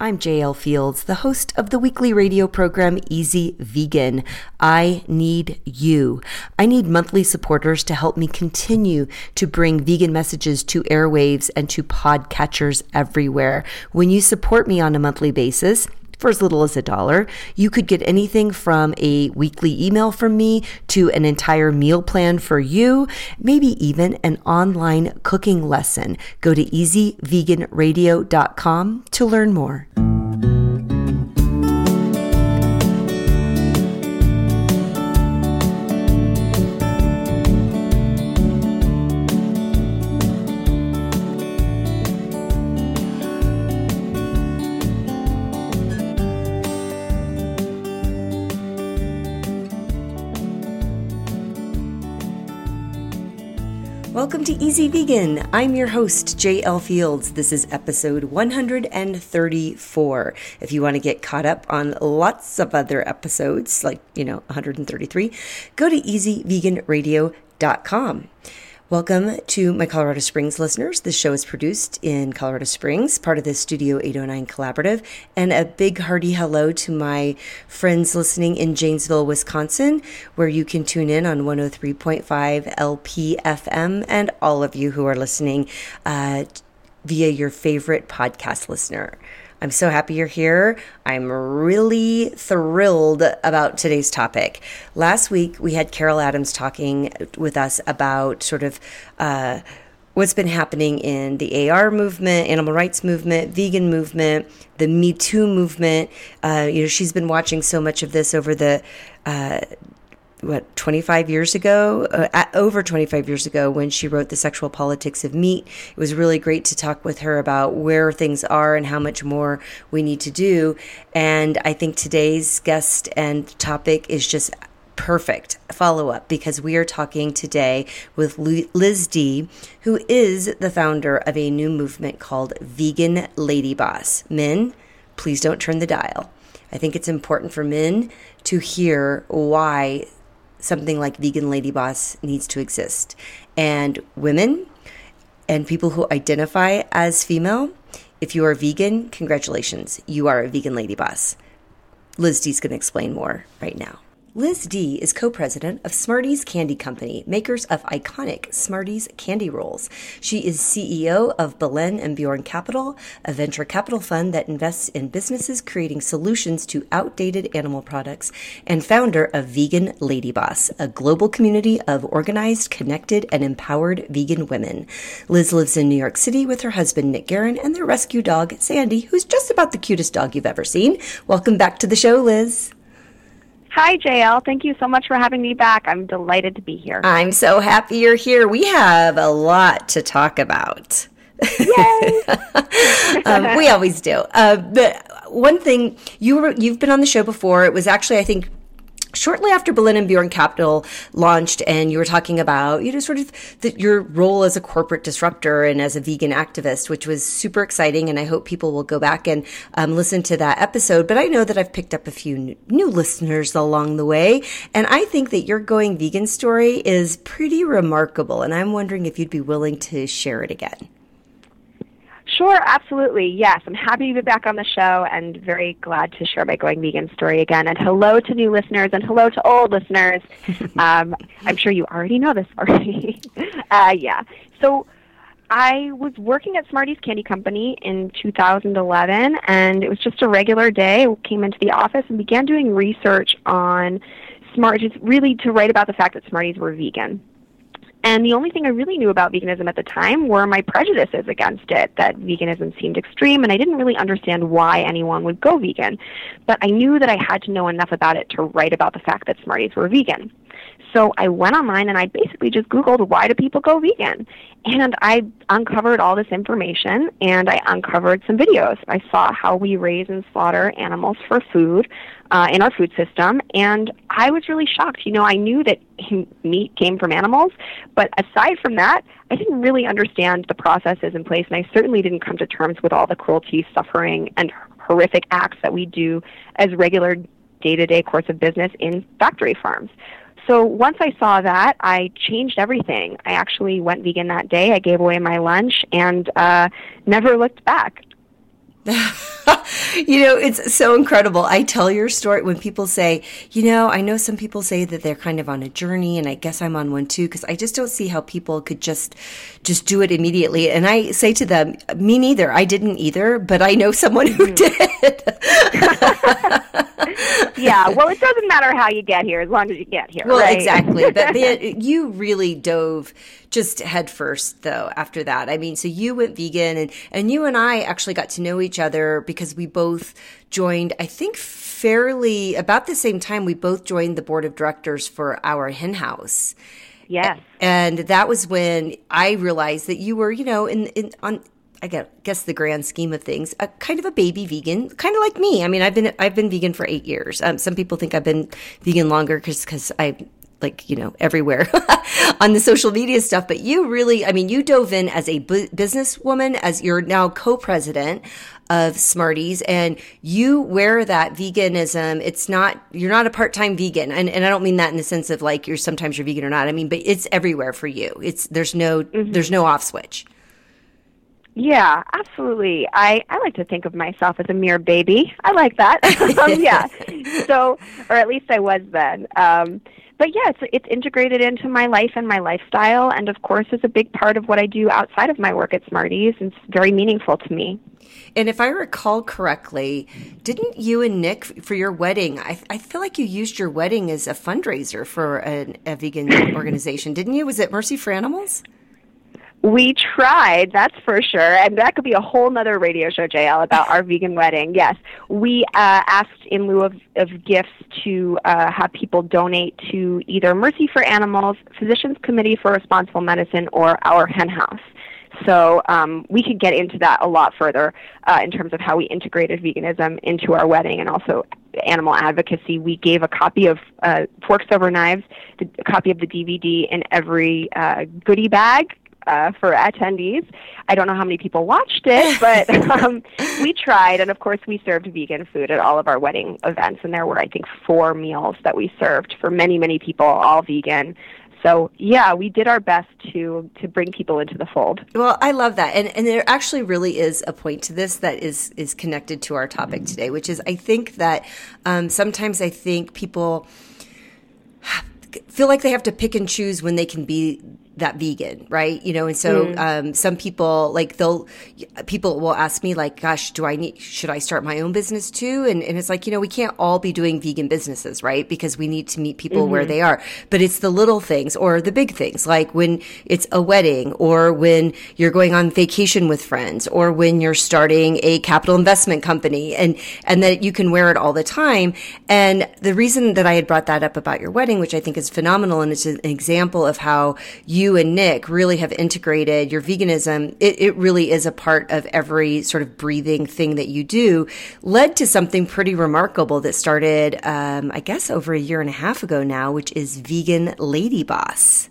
I'm JL Fields, the host of the weekly radio program Easy Vegan. I need you. I need monthly supporters to help me continue to bring vegan messages to airwaves and to podcatchers everywhere. When you support me on a monthly basis, for as little as a dollar. You could get anything from a weekly email from me to an entire meal plan for you, maybe even an online cooking lesson. Go to easyveganradio.com to learn more. Welcome to Easy Vegan. I'm your host, JL Fields. This is episode 134. If you want to get caught up on lots of other episodes, like, you know, 133, go to easyveganradio.com. Welcome to my Colorado Springs listeners. This show is produced in Colorado Springs, part of the Studio 809 Collaborative. And a big hearty hello to my friends listening in Janesville, Wisconsin, where you can tune in on 103.5 LPFM, and all of you who are listening uh, via your favorite podcast listener. I'm so happy you're here. I'm really thrilled about today's topic. Last week, we had Carol Adams talking with us about sort of. Uh, what's been happening in the AR movement, animal rights movement, vegan movement, the Me Too movement. Uh, you know, she's been watching so much of this over the uh, what 25 years ago uh, over 25 years ago when she wrote the sexual politics of meat it was really great to talk with her about where things are and how much more we need to do and i think today's guest and topic is just perfect follow up because we are talking today with Liz Dee, who is the founder of a new movement called Vegan Lady Boss. Men, please don't turn the dial. I think it's important for men to hear why something like Vegan Lady Boss needs to exist. And women and people who identify as female, if you are vegan, congratulations, you are a vegan lady boss. Liz Dee's going to explain more right now. Liz Dee is co president of Smarties Candy Company, makers of iconic Smarties candy rolls. She is CEO of Baleine and Bjorn Capital, a venture capital fund that invests in businesses creating solutions to outdated animal products, and founder of Vegan Lady Boss, a global community of organized, connected, and empowered vegan women. Liz lives in New York City with her husband, Nick Guerin, and their rescue dog, Sandy, who's just about the cutest dog you've ever seen. Welcome back to the show, Liz. Hi, JL. Thank you so much for having me back. I'm delighted to be here. I'm so happy you're here. We have a lot to talk about. Yay! um, we always do. Uh, but one thing you were you've been on the show before. It was actually I think shortly after Baleine and Bjorn Capital launched, and you were talking about, you know, sort of the, your role as a corporate disruptor and as a vegan activist, which was super exciting. And I hope people will go back and um, listen to that episode. But I know that I've picked up a few new, new listeners along the way. And I think that your going vegan story is pretty remarkable. And I'm wondering if you'd be willing to share it again. Sure, absolutely. Yes, I'm happy to be back on the show and very glad to share my going vegan story again. And hello to new listeners and hello to old listeners. um, I'm sure you already know this already. uh, yeah. So I was working at Smarties Candy Company in 2011, and it was just a regular day. I came into the office and began doing research on Smarties, really to write about the fact that Smarties were vegan. And the only thing I really knew about veganism at the time were my prejudices against it, that veganism seemed extreme, and I didn't really understand why anyone would go vegan. But I knew that I had to know enough about it to write about the fact that Smarties were vegan. So I went online and I basically just Googled why do people go vegan? And I uncovered all this information and I uncovered some videos. I saw how we raise and slaughter animals for food uh, in our food system and I was really shocked. You know, I knew that meat came from animals, but aside from that, I didn't really understand the processes in place and I certainly didn't come to terms with all the cruelty, suffering, and horrific acts that we do as regular day to day course of business in factory farms. So once I saw that, I changed everything. I actually went vegan that day. I gave away my lunch and uh, never looked back. you know, it's so incredible. I tell your story when people say, you know, I know some people say that they're kind of on a journey and I guess I'm on one too because I just don't see how people could just just do it immediately. And I say to them, me neither. I didn't either, but I know someone who mm. did. yeah, well, it doesn't matter how you get here as long as you get here. Well, right? exactly. But the, you really dove just headfirst, though after that. I mean, so you went vegan and, and you and I actually got to know each other because we both joined, I think fairly about the same time, we both joined the board of directors for our hen house. Yes. And that was when I realized that you were, you know, in, in on I guess the grand scheme of things, a kind of a baby vegan, kind of like me. I mean, I've been I've been vegan for eight years. Um, some people think I've been vegan longer because I like you know everywhere on the social media stuff but you really i mean you dove in as a bu- businesswoman as you're now co-president of smarties and you wear that veganism. It's not you're not a part-time vegan and, and i don't mean that in the sense of like you're sometimes you're vegan or not. I mean but it's everywhere for you. It's there's no mm-hmm. there's no off switch yeah, absolutely. I, I like to think of myself as a mere baby. I like that. um, yeah. So, or at least I was then. Um, but yeah, it's, it's integrated into my life and my lifestyle, and of course, is a big part of what I do outside of my work at Smarties. It's very meaningful to me. And if I recall correctly, didn't you and Nick for your wedding? I, I feel like you used your wedding as a fundraiser for a, a vegan organization, didn't you? Was it Mercy for Animals? We tried, that's for sure. And that could be a whole nother radio show, JL, about our vegan wedding. Yes. We uh, asked in lieu of, of gifts to uh, have people donate to either Mercy for Animals, Physicians Committee for Responsible Medicine, or our hen house. So um, we could get into that a lot further uh, in terms of how we integrated veganism into our wedding and also animal advocacy. We gave a copy of uh, Forks Over Knives, a copy of the DVD in every uh, goodie bag uh, for attendees. I don't know how many people watched it, but um, we tried, and of course, we served vegan food at all of our wedding events, and there were, I think, four meals that we served for many, many people, all vegan. So yeah, we did our best to to bring people into the fold. Well, I love that, and and there actually really is a point to this that is is connected to our topic today, which is I think that um, sometimes I think people feel like they have to pick and choose when they can be that vegan, right? You know, and so mm. um, some people like they'll people will ask me like, "Gosh, do I need? Should I start my own business too?" And and it's like you know we can't all be doing vegan businesses, right? Because we need to meet people mm-hmm. where they are. But it's the little things or the big things, like when it's a wedding, or when you're going on vacation with friends, or when you're starting a capital investment company, and and that you can wear it all the time. And the reason that I had brought that up about your wedding, which I think is phenomenal, and it's an example of how you you and Nick really have integrated your veganism, it, it really is a part of every sort of breathing thing that you do, led to something pretty remarkable that started, um, I guess, over a year and a half ago now, which is Vegan Lady Boss.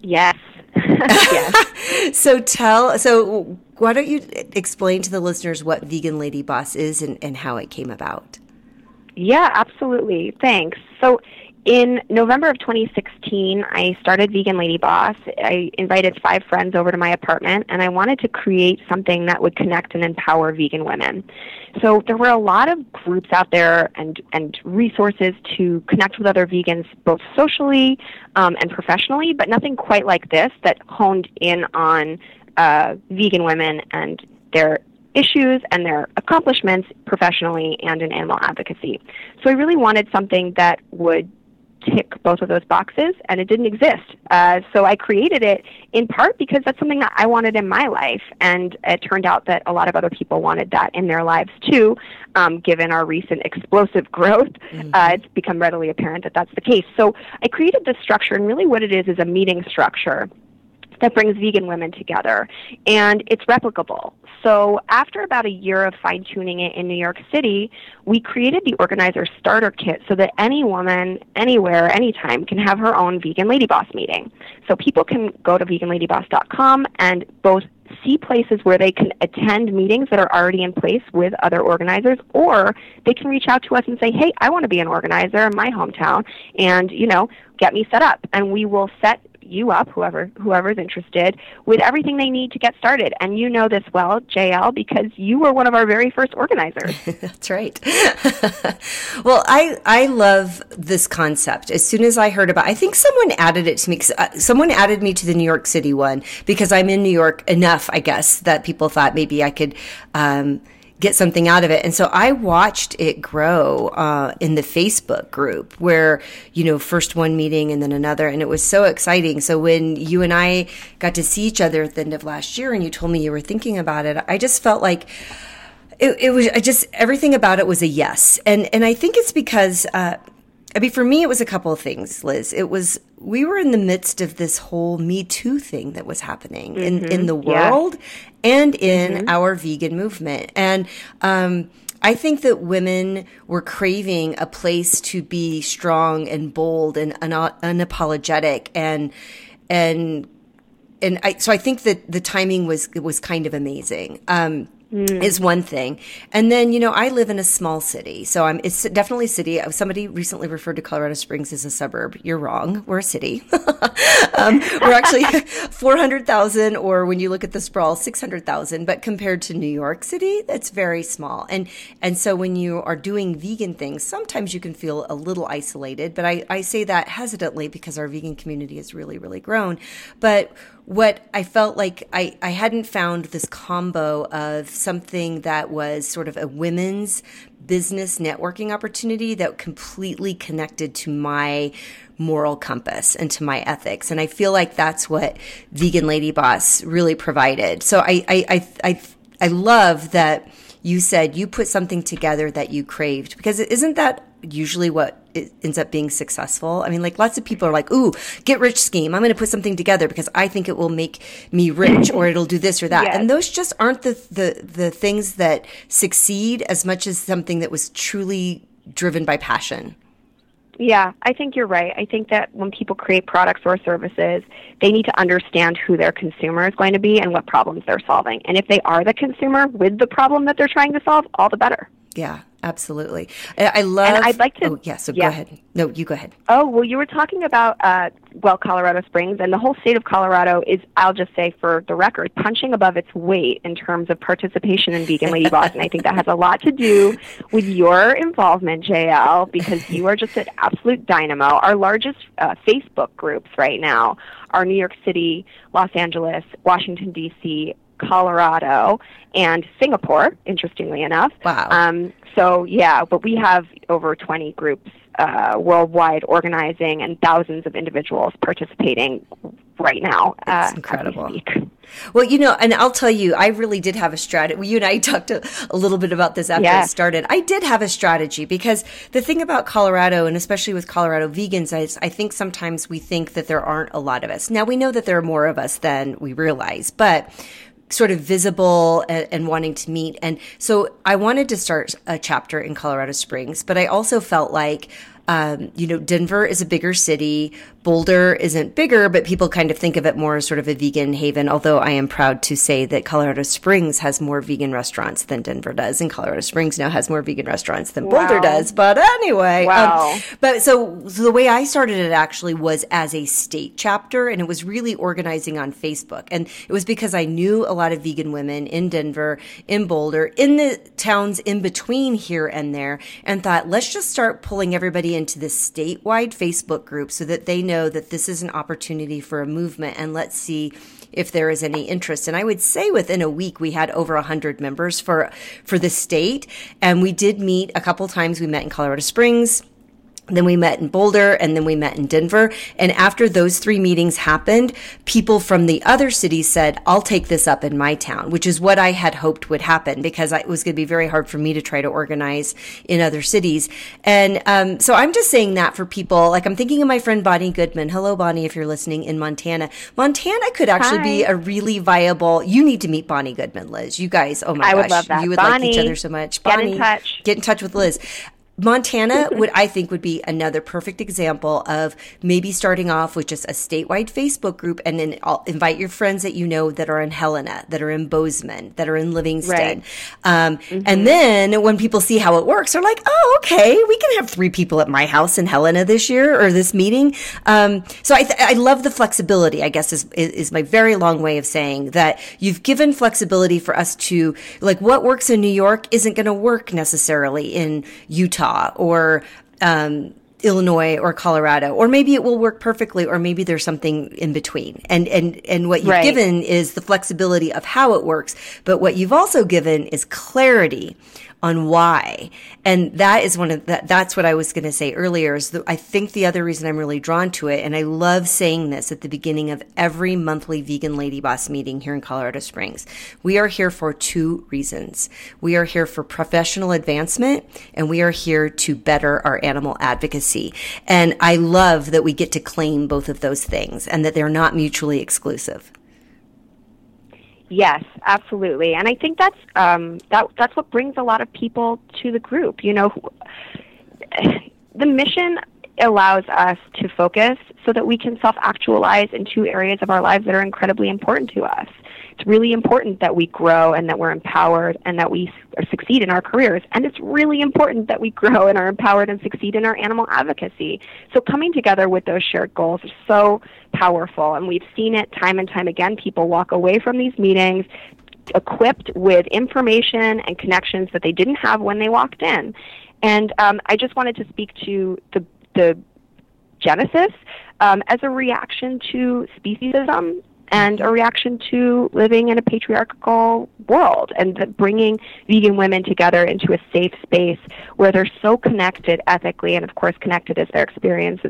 Yes. yes. so tell, so why don't you explain to the listeners what Vegan Lady Boss is and, and how it came about? Yeah, absolutely. Thanks. So in November of 2016, I started Vegan Lady Boss. I invited five friends over to my apartment, and I wanted to create something that would connect and empower vegan women. So there were a lot of groups out there and, and resources to connect with other vegans, both socially um, and professionally, but nothing quite like this that honed in on uh, vegan women and their issues and their accomplishments professionally and in animal advocacy. So I really wanted something that would tick both of those boxes, and it didn't exist. Uh, so I created it in part because that's something that I wanted in my life, and it turned out that a lot of other people wanted that in their lives too. Um, given our recent explosive growth, mm-hmm. uh, it's become readily apparent that that's the case. So I created this structure, and really what it is is a meeting structure that brings vegan women together, and it's replicable. So, after about a year of fine tuning it in New York City, we created the organizer starter kit so that any woman, anywhere, anytime, can have her own Vegan Lady Boss meeting. So, people can go to veganladyboss.com and both see places where they can attend meetings that are already in place with other organizers, or they can reach out to us and say, hey, I want to be an organizer in my hometown, and, you know, get me set up. And we will set you up, whoever whoever's interested, with everything they need to get started. And you know this well, JL, because you were one of our very first organizers. That's right. well, I I love this concept. As soon as I heard about, I think someone added it to me. Uh, someone added me to the New York City one because I'm in New York enough, I guess, that people thought maybe I could. Um, get something out of it. And so I watched it grow uh, in the Facebook group where, you know, first one meeting and then another. And it was so exciting. So when you and I got to see each other at the end of last year and you told me you were thinking about it, I just felt like, it, it was I just everything about it was a yes, and and I think it's because uh, I mean, for me, it was a couple of things, Liz. It was we were in the midst of this whole Me Too thing that was happening mm-hmm. in in the world yeah. and in mm-hmm. our vegan movement, and um, I think that women were craving a place to be strong and bold and un- unapologetic and and and I, so I think that the timing was was kind of amazing. Um, Mm. is one thing. And then, you know, I live in a small city. So I'm, it's definitely a city. Somebody recently referred to Colorado Springs as a suburb. You're wrong. We're a city. um, we're actually 400,000 or when you look at the sprawl, 600,000. But compared to New York City, that's very small. And, and so when you are doing vegan things, sometimes you can feel a little isolated. But I, I say that hesitantly because our vegan community has really, really grown. But what I felt like I, I hadn't found this combo of something that was sort of a women's business networking opportunity that completely connected to my moral compass and to my ethics. And I feel like that's what Vegan Lady Boss really provided. So I, I, I, I, I love that you said you put something together that you craved because isn't that usually what ends up being successful. I mean, like lots of people are like, "Ooh, get rich scheme. I'm going to put something together because I think it will make me rich or it'll do this or that." Yes. And those just aren't the the the things that succeed as much as something that was truly driven by passion. Yeah, I think you're right. I think that when people create products or services, they need to understand who their consumer is going to be and what problems they're solving. And if they are the consumer with the problem that they're trying to solve, all the better. Yeah, absolutely. I love. And I'd like to. Oh, yeah. So yeah. go ahead. No, you go ahead. Oh well, you were talking about uh, well, Colorado Springs, and the whole state of Colorado is, I'll just say for the record, punching above its weight in terms of participation in Vegan Lady Boss, and I think that has a lot to do with your involvement, JL, because you are just an absolute dynamo. Our largest uh, Facebook groups right now are New York City, Los Angeles, Washington D.C. Colorado, and Singapore, interestingly enough. Wow. Um, so, yeah, but we have over 20 groups uh, worldwide organizing and thousands of individuals participating right now. That's uh, incredible. Well, you know, and I'll tell you, I really did have a strategy. You and I talked a, a little bit about this after yeah. it started. I did have a strategy because the thing about Colorado, and especially with Colorado vegans, is I think sometimes we think that there aren't a lot of us. Now, we know that there are more of us than we realize, but sort of visible and, and, wanting to meet. And so I wanted to start a chapter in Colorado Springs, but I also felt like um, you know, Denver is a bigger city. Boulder isn't bigger, but people kind of think of it more as sort of a vegan haven. Although I am proud to say that Colorado Springs has more vegan restaurants than Denver does, and Colorado Springs now has more vegan restaurants than wow. Boulder does. But anyway, um, wow. Um, but so, so the way I started it actually was as a state chapter, and it was really organizing on Facebook, and it was because I knew a lot of vegan women in Denver, in Boulder, in the towns in between here and there, and thought let's just start pulling everybody into this statewide Facebook group so that they know that this is an opportunity for a movement and let's see if there is any interest. And I would say within a week we had over 100 members for for the state and we did meet a couple times we met in Colorado Springs then we met in Boulder and then we met in Denver. And after those three meetings happened, people from the other cities said, I'll take this up in my town, which is what I had hoped would happen because it was going to be very hard for me to try to organize in other cities. And um, so I'm just saying that for people. Like I'm thinking of my friend Bonnie Goodman. Hello, Bonnie, if you're listening in Montana. Montana could actually Hi. be a really viable. You need to meet Bonnie Goodman, Liz. You guys, oh my I gosh, would love that. you would Bonnie, like each other so much. Bonnie, get in touch. Get in touch with Liz. Montana would I think would be another perfect example of maybe starting off with just a statewide Facebook group and then I'll invite your friends that you know that are in Helena, that are in Bozeman, that are in Livingston. Right. Um, mm-hmm. And then when people see how it works, they're like, oh, okay, we can have three people at my house in Helena this year or this meeting. Um, so I, th- I love the flexibility, I guess is, is my very long way of saying that you've given flexibility for us to, like what works in New York isn't going to work necessarily in Utah Utah or um, Illinois or Colorado, or maybe it will work perfectly, or maybe there's something in between. And and and what you've right. given is the flexibility of how it works, but what you've also given is clarity on why. And that is one of that. That's what I was going to say earlier is that I think the other reason I'm really drawn to it, and I love saying this at the beginning of every monthly vegan lady boss meeting here in Colorado Springs. We are here for two reasons. We are here for professional advancement and we are here to better our animal advocacy. And I love that we get to claim both of those things and that they're not mutually exclusive. Yes, absolutely, and I think that's um, that that's what brings a lot of people to the group. You know, the mission allows us to focus so that we can self-actualize in two areas of our lives that are incredibly important to us it's really important that we grow and that we're empowered and that we succeed in our careers. And it's really important that we grow and are empowered and succeed in our animal advocacy. So coming together with those shared goals is so powerful. And we've seen it time and time again. People walk away from these meetings equipped with information and connections that they didn't have when they walked in. And um, I just wanted to speak to the, the genesis um, as a reaction to speciesism and a reaction to living in a patriarchal world and bringing vegan women together into a safe space where they're so connected ethically and of course connected as their experience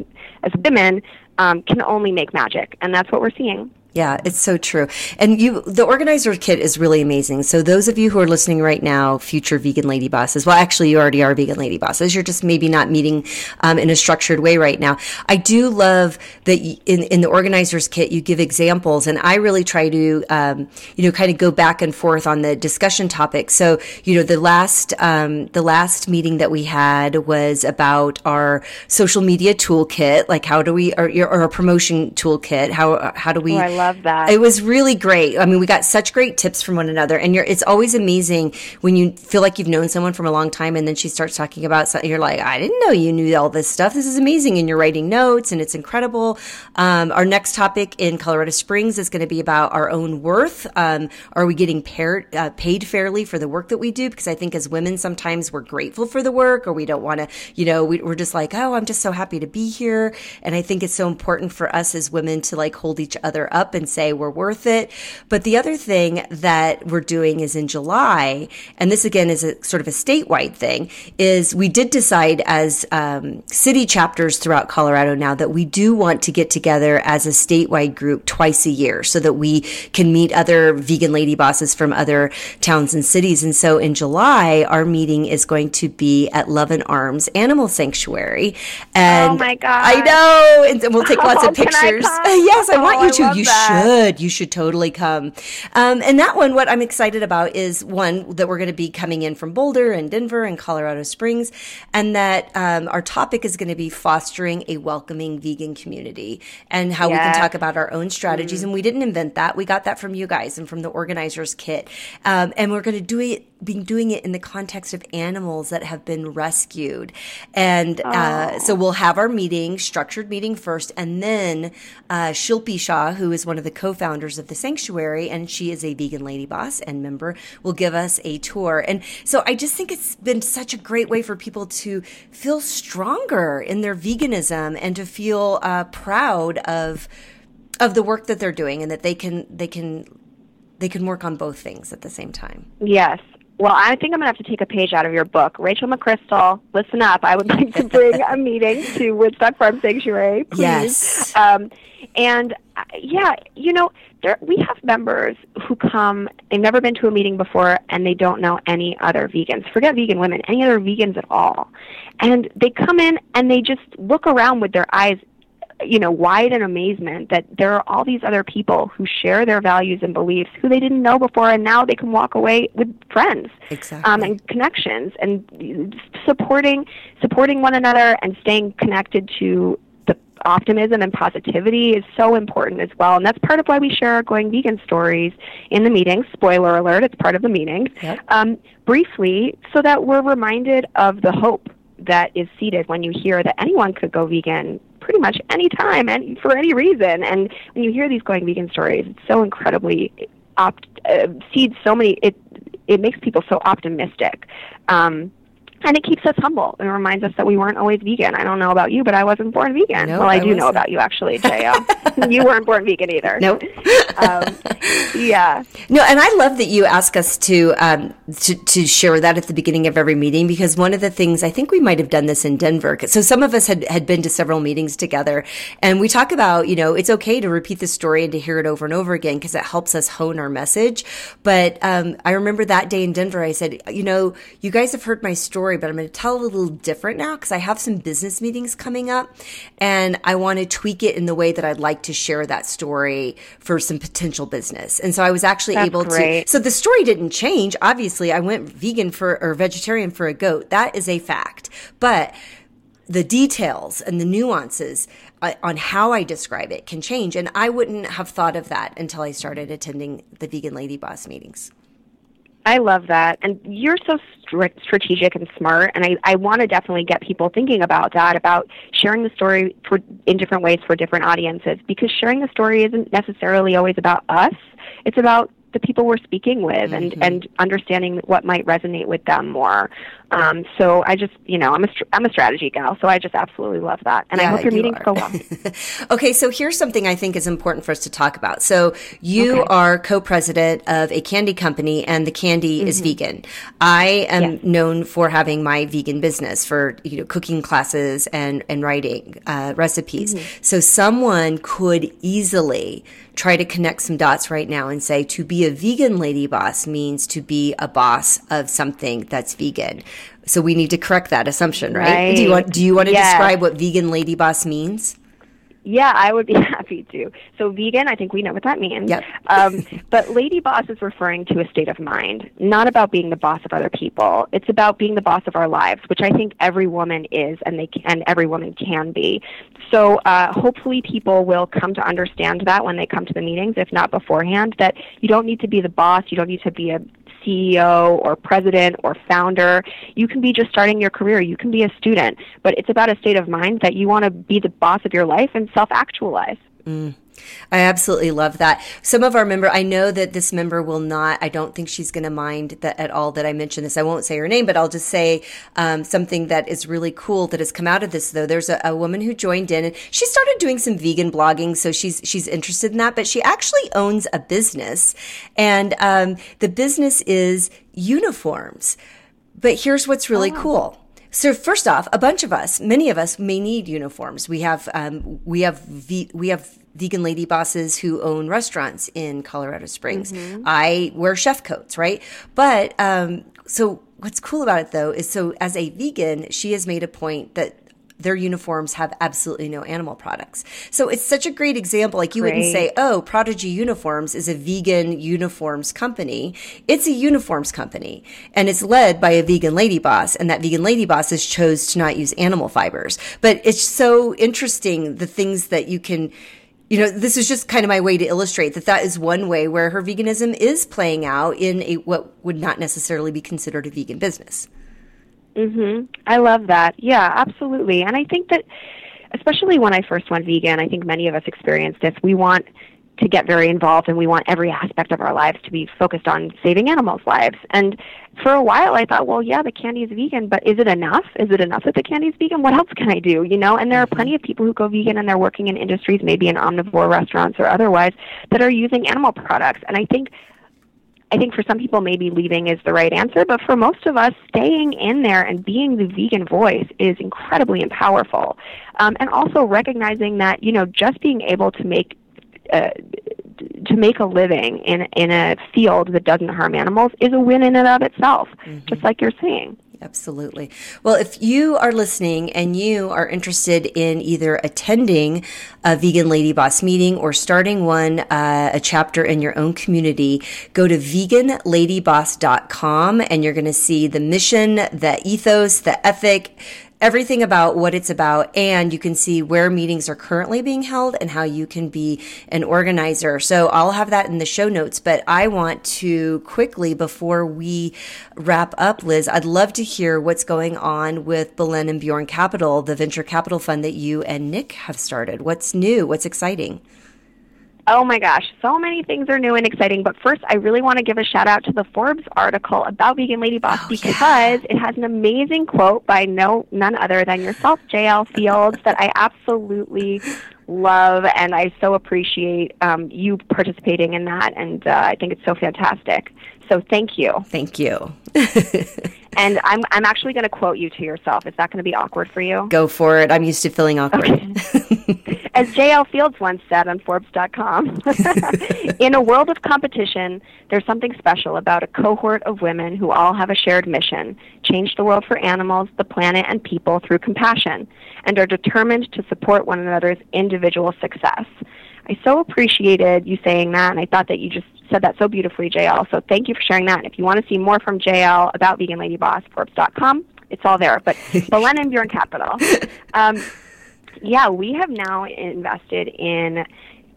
as women um, can only make magic. And that's what we're seeing yeah, it's so true. And you, the organizer kit is really amazing. So those of you who are listening right now, future vegan lady bosses, well, actually you already are vegan lady bosses. You're just maybe not meeting um, in a structured way right now. I do love that in, in the organizer's kit, you give examples and I really try to, um, you know, kind of go back and forth on the discussion topic. So, you know, the last, um, the last meeting that we had was about our social media toolkit. Like how do we, or, or a promotion toolkit? How, how do we, oh, love that. It was really great. I mean, we got such great tips from one another, and it's always amazing when you feel like you've known someone from a long time, and then she starts talking about something. You're like, I didn't know you knew all this stuff. This is amazing, and you're writing notes, and it's incredible. Um, our next topic in Colorado Springs is going to be about our own worth. Um, are we getting paired, uh, paid fairly for the work that we do? Because I think as women, sometimes we're grateful for the work, or we don't want to. You know, we, we're just like, oh, I'm just so happy to be here, and I think it's so important for us as women to like hold each other up up and say we're worth it. But the other thing that we're doing is in July, and this again is a sort of a statewide thing, is we did decide as um, city chapters throughout Colorado now that we do want to get together as a statewide group twice a year so that we can meet other vegan lady bosses from other towns and cities. And so in July, our meeting is going to be at Luvin Arms Animal Sanctuary. And oh my God. I know. And we'll take lots oh, of pictures. I yes, I oh, want you to. You should. You should totally come. Um, and that one, what I'm excited about is one that we're going to be coming in from Boulder and Denver and Colorado Springs, and that um, our topic is going to be fostering a welcoming vegan community and how yes. we can talk about our own strategies. Mm. And we didn't invent that; we got that from you guys and from the organizers kit. Um, and we're going to do it been doing it in the context of animals that have been rescued. And uh, so we'll have our meeting, structured meeting first, and then uh, Shilpi Shah, who is one of the co founders of the sanctuary, and she is a vegan lady boss and member, will give us a tour. And so I just think it's been such a great way for people to feel stronger in their veganism and to feel uh, proud of of the work that they're doing and that they can they can they can work on both things at the same time. Yes, well, I think I'm going to have to take a page out of your book. Rachel McCrystal, listen up. I would like to bring a meeting to Woodstock Farm Sanctuary, please. Yes. Um, and uh, yeah, you know, there, we have members who come, they've never been to a meeting before, and they don't know any other vegans. Forget vegan women, any other vegans at all. And they come in and they just look around with their eyes you know, wide in amazement that there are all these other people who share their values and beliefs who they didn't know before, and now they can walk away with friends exactly. um, and connections and supporting supporting one another and staying connected to the optimism and positivity is so important as well. And that's part of why we share our going vegan stories in the meetings. Spoiler alert, it's part of the meetings. Yep. Um, briefly, so that we're reminded of the hope that is seated when you hear that anyone could go vegan pretty much any time and for any reason. And when you hear these going vegan stories, it's so incredibly opt- uh, seeds so many. It it makes people so optimistic. Um, and it keeps us humble and reminds us that we weren't always vegan. I don't know about you, but I wasn't born vegan. No, well, I, I do know wasn't. about you actually, Jo. you weren't born vegan either. Nope. Um, yeah. No, and I love that you ask us to, um, to to share that at the beginning of every meeting because one of the things I think we might have done this in Denver. So some of us had had been to several meetings together, and we talk about you know it's okay to repeat the story and to hear it over and over again because it helps us hone our message. But um, I remember that day in Denver, I said, you know, you guys have heard my story, but I'm going to tell it a little different now because I have some business meetings coming up, and I want to tweak it in the way that I'd like to share that story for some potential business. And so I was actually That's able great. to. So the story didn't change. Obviously, I went vegan for or vegetarian for a goat. That is a fact. But the details and the nuances uh, on how I describe it can change. And I wouldn't have thought of that until I started attending the Vegan Lady Boss meetings. I love that. And you're so str- strategic and smart. And I, I want to definitely get people thinking about that, about sharing the story for, in different ways for different audiences. Because sharing the story isn't necessarily always about us, it's about the people we're speaking with and, and understanding what might resonate with them more. Um, so I just, you know, I'm a, I'm a strategy gal, so I just absolutely love that. And I hope your you meetings go well. okay, so here's something I think is important for us to talk about. So you Okay. are co-president of a candy company, and the candy is vegan. I am Mm-hmm. Yes. known for having my vegan business for you know cooking classes and and writing uh, recipes. Mm-hmm. So someone could easily try to connect some dots right now and say to be a vegan lady boss means to be a boss of something that's vegan. So we need to correct that assumption, right? Do you want do you want to Yes. describe what vegan lady boss means? Yeah, I would be happy to. So, vegan, I think we know what that means. Yep. um, but lady boss is referring to a state of mind, not about being the boss of other people. It's about being the boss of our lives, which I think every woman is, and they can, and every woman can be. So, uh, hopefully, people will come to understand that when they come to the meetings, if not beforehand. That you don't need to be the boss. You don't need to be a CEO or president or founder. You can be just starting your career. You can be a student, but it's about a state of mind that you want to be the boss of your life and self actualize. I absolutely love that. Some of our member, I know that this member will not. I don't think she's going to mind that at all that I mention this. I won't say her name, but I'll just say um, something that is really cool that has come out of this. Though there's a, a woman who joined in, and she started doing some vegan blogging, so she's she's interested in that. But she actually owns a business, and um, the business is uniforms. But here's what's really cool. So first off, a bunch of us, many of us, may need uniforms. We have um, we have ve- we have vegan lady bosses who own restaurants in Colorado Springs. I wear chef coats, right? But um, so what's cool about it though is so as a vegan, she has made a point that their uniforms have absolutely no animal products. So it's such a great example. Like you wouldn't say, oh, Prodigy Uniforms is a vegan uniforms company. It's a uniforms company and it's led by a vegan lady boss. And that vegan lady boss has chose to not use animal fibers. But it's so interesting the things that you can, you know, this is just kind of my way to illustrate that that is one way where her veganism is playing out in a, what would not necessarily be considered a vegan business. hmm I love that. Yeah, absolutely. And I think that, especially when I first went vegan, I think many of us experienced this. We want to get very involved and we want every aspect of our lives to be focused on saving animals' lives. And for a while I thought, well, yeah, the candy is vegan, but is it enough? Is it enough that the candy is vegan? What else can I do? You know, and there are plenty of people who go vegan and they're working in industries, maybe in omnivore restaurants or otherwise, that are using animal products. And I think I think for some people, maybe leaving is the right answer, but for most of us, staying in there and being the vegan voice is incredibly powerful. Um, and also recognizing that you know just being able to make uh, to make a living in in a field that doesn't harm animals is a win in and of itself. Just like you're saying. Absolutely. Well, if you are listening and you are interested in either attending a Vegan Lady Boss meeting or starting one, uh, a chapter in your own community, go to veganladyboss.com and you're going to see the mission, the ethos, the ethic, everything about what it's about and you can see where meetings are currently being held and how you can be an organizer. So I'll have that in the show notes, but I want to quickly before we wrap up, Liz, I'd love to hear what's going on with Baleine and Bjorn Capital, the venture capital fund that you and Nick have started. What's new? What's exciting? Oh my gosh, so many things are new and exciting. But first, I really want to give a shout out to the Forbes article about Vegan Lady Boss oh, because yeah. it has an amazing quote by no none other than yourself, JL Fields, that I absolutely love, and I so appreciate um, you participating in that. And uh, I think it's so fantastic. So thank you. Thank you. and I'm I'm actually going to quote you to yourself. Is that going to be awkward for you? Go for it. I'm used to feeling awkward. Okay. As J.L. Fields once said on Forbes.com, in a world of competition, there's something special about a cohort of women who all have a shared mission change the world for animals, the planet, and people through compassion, and are determined to support one another's individual success. I so appreciated you saying that, and I thought that you just said that so beautifully, JL. So thank you for sharing that. And if you want to see more from JL about Vegan Lady Boss, Forbes.com, it's all there. But Baleine and Bjorn Capital. Um, yeah, we have now invested in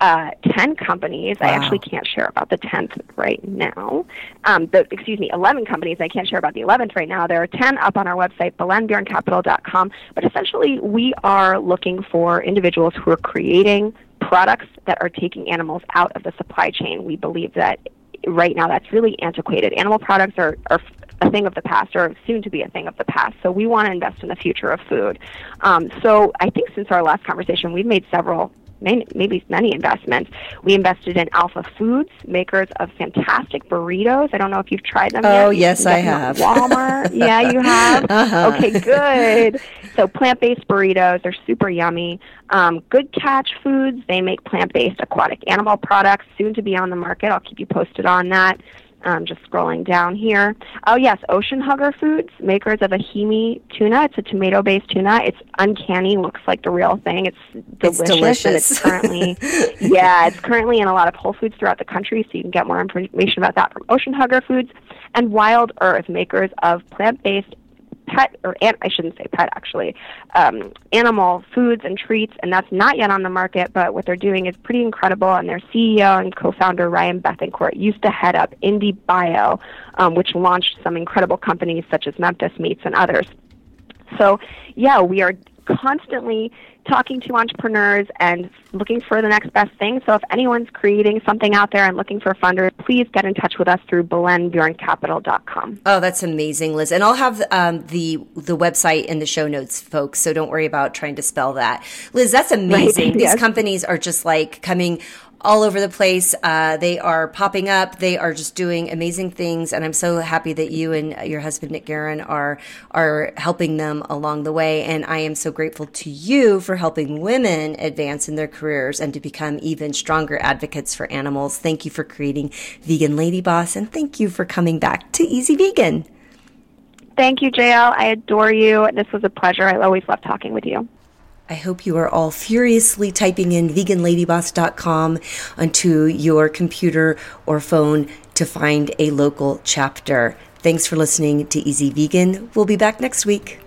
uh, 10 companies. Wow. I actually can't share about the 10th right now. Um, the, excuse me, 11 companies. I can't share about the 11th right now. There are 10 up on our website, baleinebjorncapital.com. But essentially, we are looking for individuals who are creating products that are taking animals out of the supply chain. We believe that right now that's really antiquated. Animal products are, are a thing of the past or soon to be a thing of the past. So we want to invest in the future of food. Um, so I think since our last conversation, we've made several maybe many investments. We invested in Alpha Foods, makers of fantastic burritos. I don't know if you've tried them. Yet. Oh, yet. yes, I have. Walmart. yeah, you have. Uh-huh. Okay, good. So plant-based burritos, they're super yummy. Um, good Catch Foods, they make plant-based aquatic animal products, soon to be on the market. I'll keep you posted on that. Um, just scrolling down here. Oh yes, Ocean Hugger Foods, makers of a Ahimi tuna. It's a tomato-based tuna. It's uncanny, looks like the real thing. It's delicious, it's delicious. and it's currently yeah, it's currently in a lot of Whole Foods throughout the country. So you can get more information about that from Ocean Hugger Foods and Wild Earth, makers of plant-based pet or an, I shouldn't say pet actually, um, animal foods and treats, and that's not yet on the market. But what they're doing is pretty incredible. And their CEO and co-founder Ryan Bethencourt used to head up Indie Bio, um, which launched some incredible companies such as Memphis Meats and others. So, yeah, we are constantly talking to entrepreneurs and looking for the next best thing. So if anyone's creating something out there and looking for funders, please get in touch with us through baleinebjorncapital.com. Oh, that's amazing, Liz. And I'll have um, the the website in the show notes, folks. So don't worry about trying to spell that. Liz, that's amazing. Right. These yes. companies are just like coming all over the place. Uh, they are popping up. They are just doing amazing things, and I'm so happy that you and your husband Nick Guerin are are helping them along the way. And I am so grateful to you for helping women advance in their careers and to become even stronger advocates for animals. Thank you for creating Vegan Lady Boss, and thank you for coming back to Easy Vegan. Thank you, JL. I adore you. This was a pleasure. I always love talking with you. I hope you are all furiously typing in veganladyboss.com onto your computer or phone to find a local chapter. Thanks for listening to Easy Vegan. We'll be back next week.